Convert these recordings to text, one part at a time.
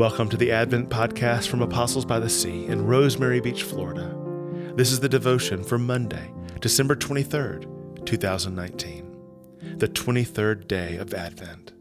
Welcome to the Advent podcast from Apostles by the Sea in Rosemary Beach, Florida. This is the devotion for Monday, December 23rd, 2019, the 23rd day of Advent.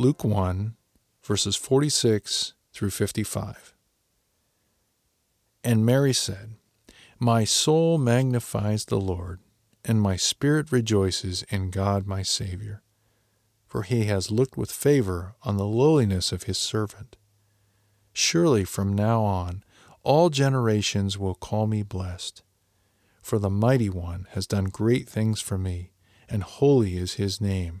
Luke 1, verses 46 through 55. And Mary said, My soul magnifies the Lord, and my spirit rejoices in God my Saviour, for he has looked with favor on the lowliness of his servant. Surely from now on all generations will call me blessed, for the Mighty One has done great things for me, and holy is his name.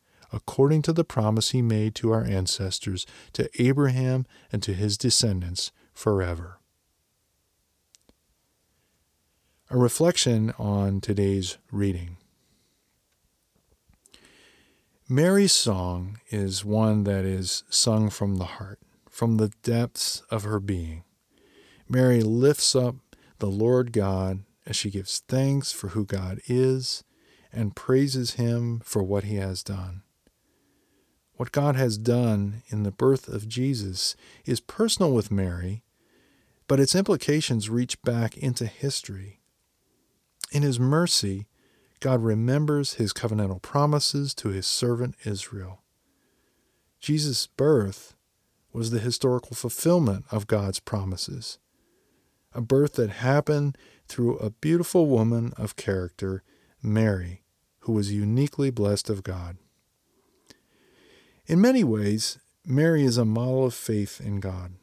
according to the promise he made to our ancestors, to Abraham and to his descendants forever. A reflection on today's reading. Mary's song is one that is sung from the heart, from the depths of her being. Mary lifts up the Lord God as she gives thanks for who God is and praises him for what he has done. What God has done in the birth of Jesus is personal with Mary, but its implications reach back into history. In His mercy, God remembers His covenantal promises to His servant Israel. Jesus' birth was the historical fulfillment of God's promises, a birth that happened through a beautiful woman of character, Mary, who was uniquely blessed of God. In many ways, Mary is a model of faith in God,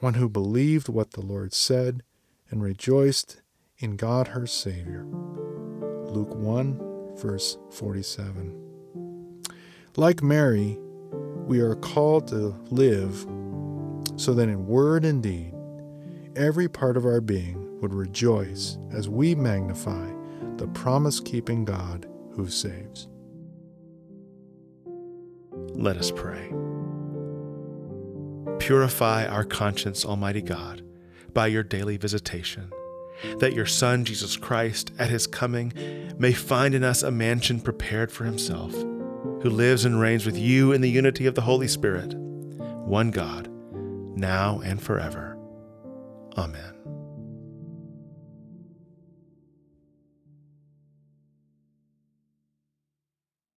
one who believed what the Lord said and rejoiced in God her Savior. Luke 1, verse 47. Like Mary, we are called to live so that in word and deed, every part of our being would rejoice as we magnify the promise keeping God who saves. Let us pray. Purify our conscience, Almighty God, by your daily visitation, that your Son, Jesus Christ, at his coming, may find in us a mansion prepared for himself, who lives and reigns with you in the unity of the Holy Spirit, one God, now and forever. Amen.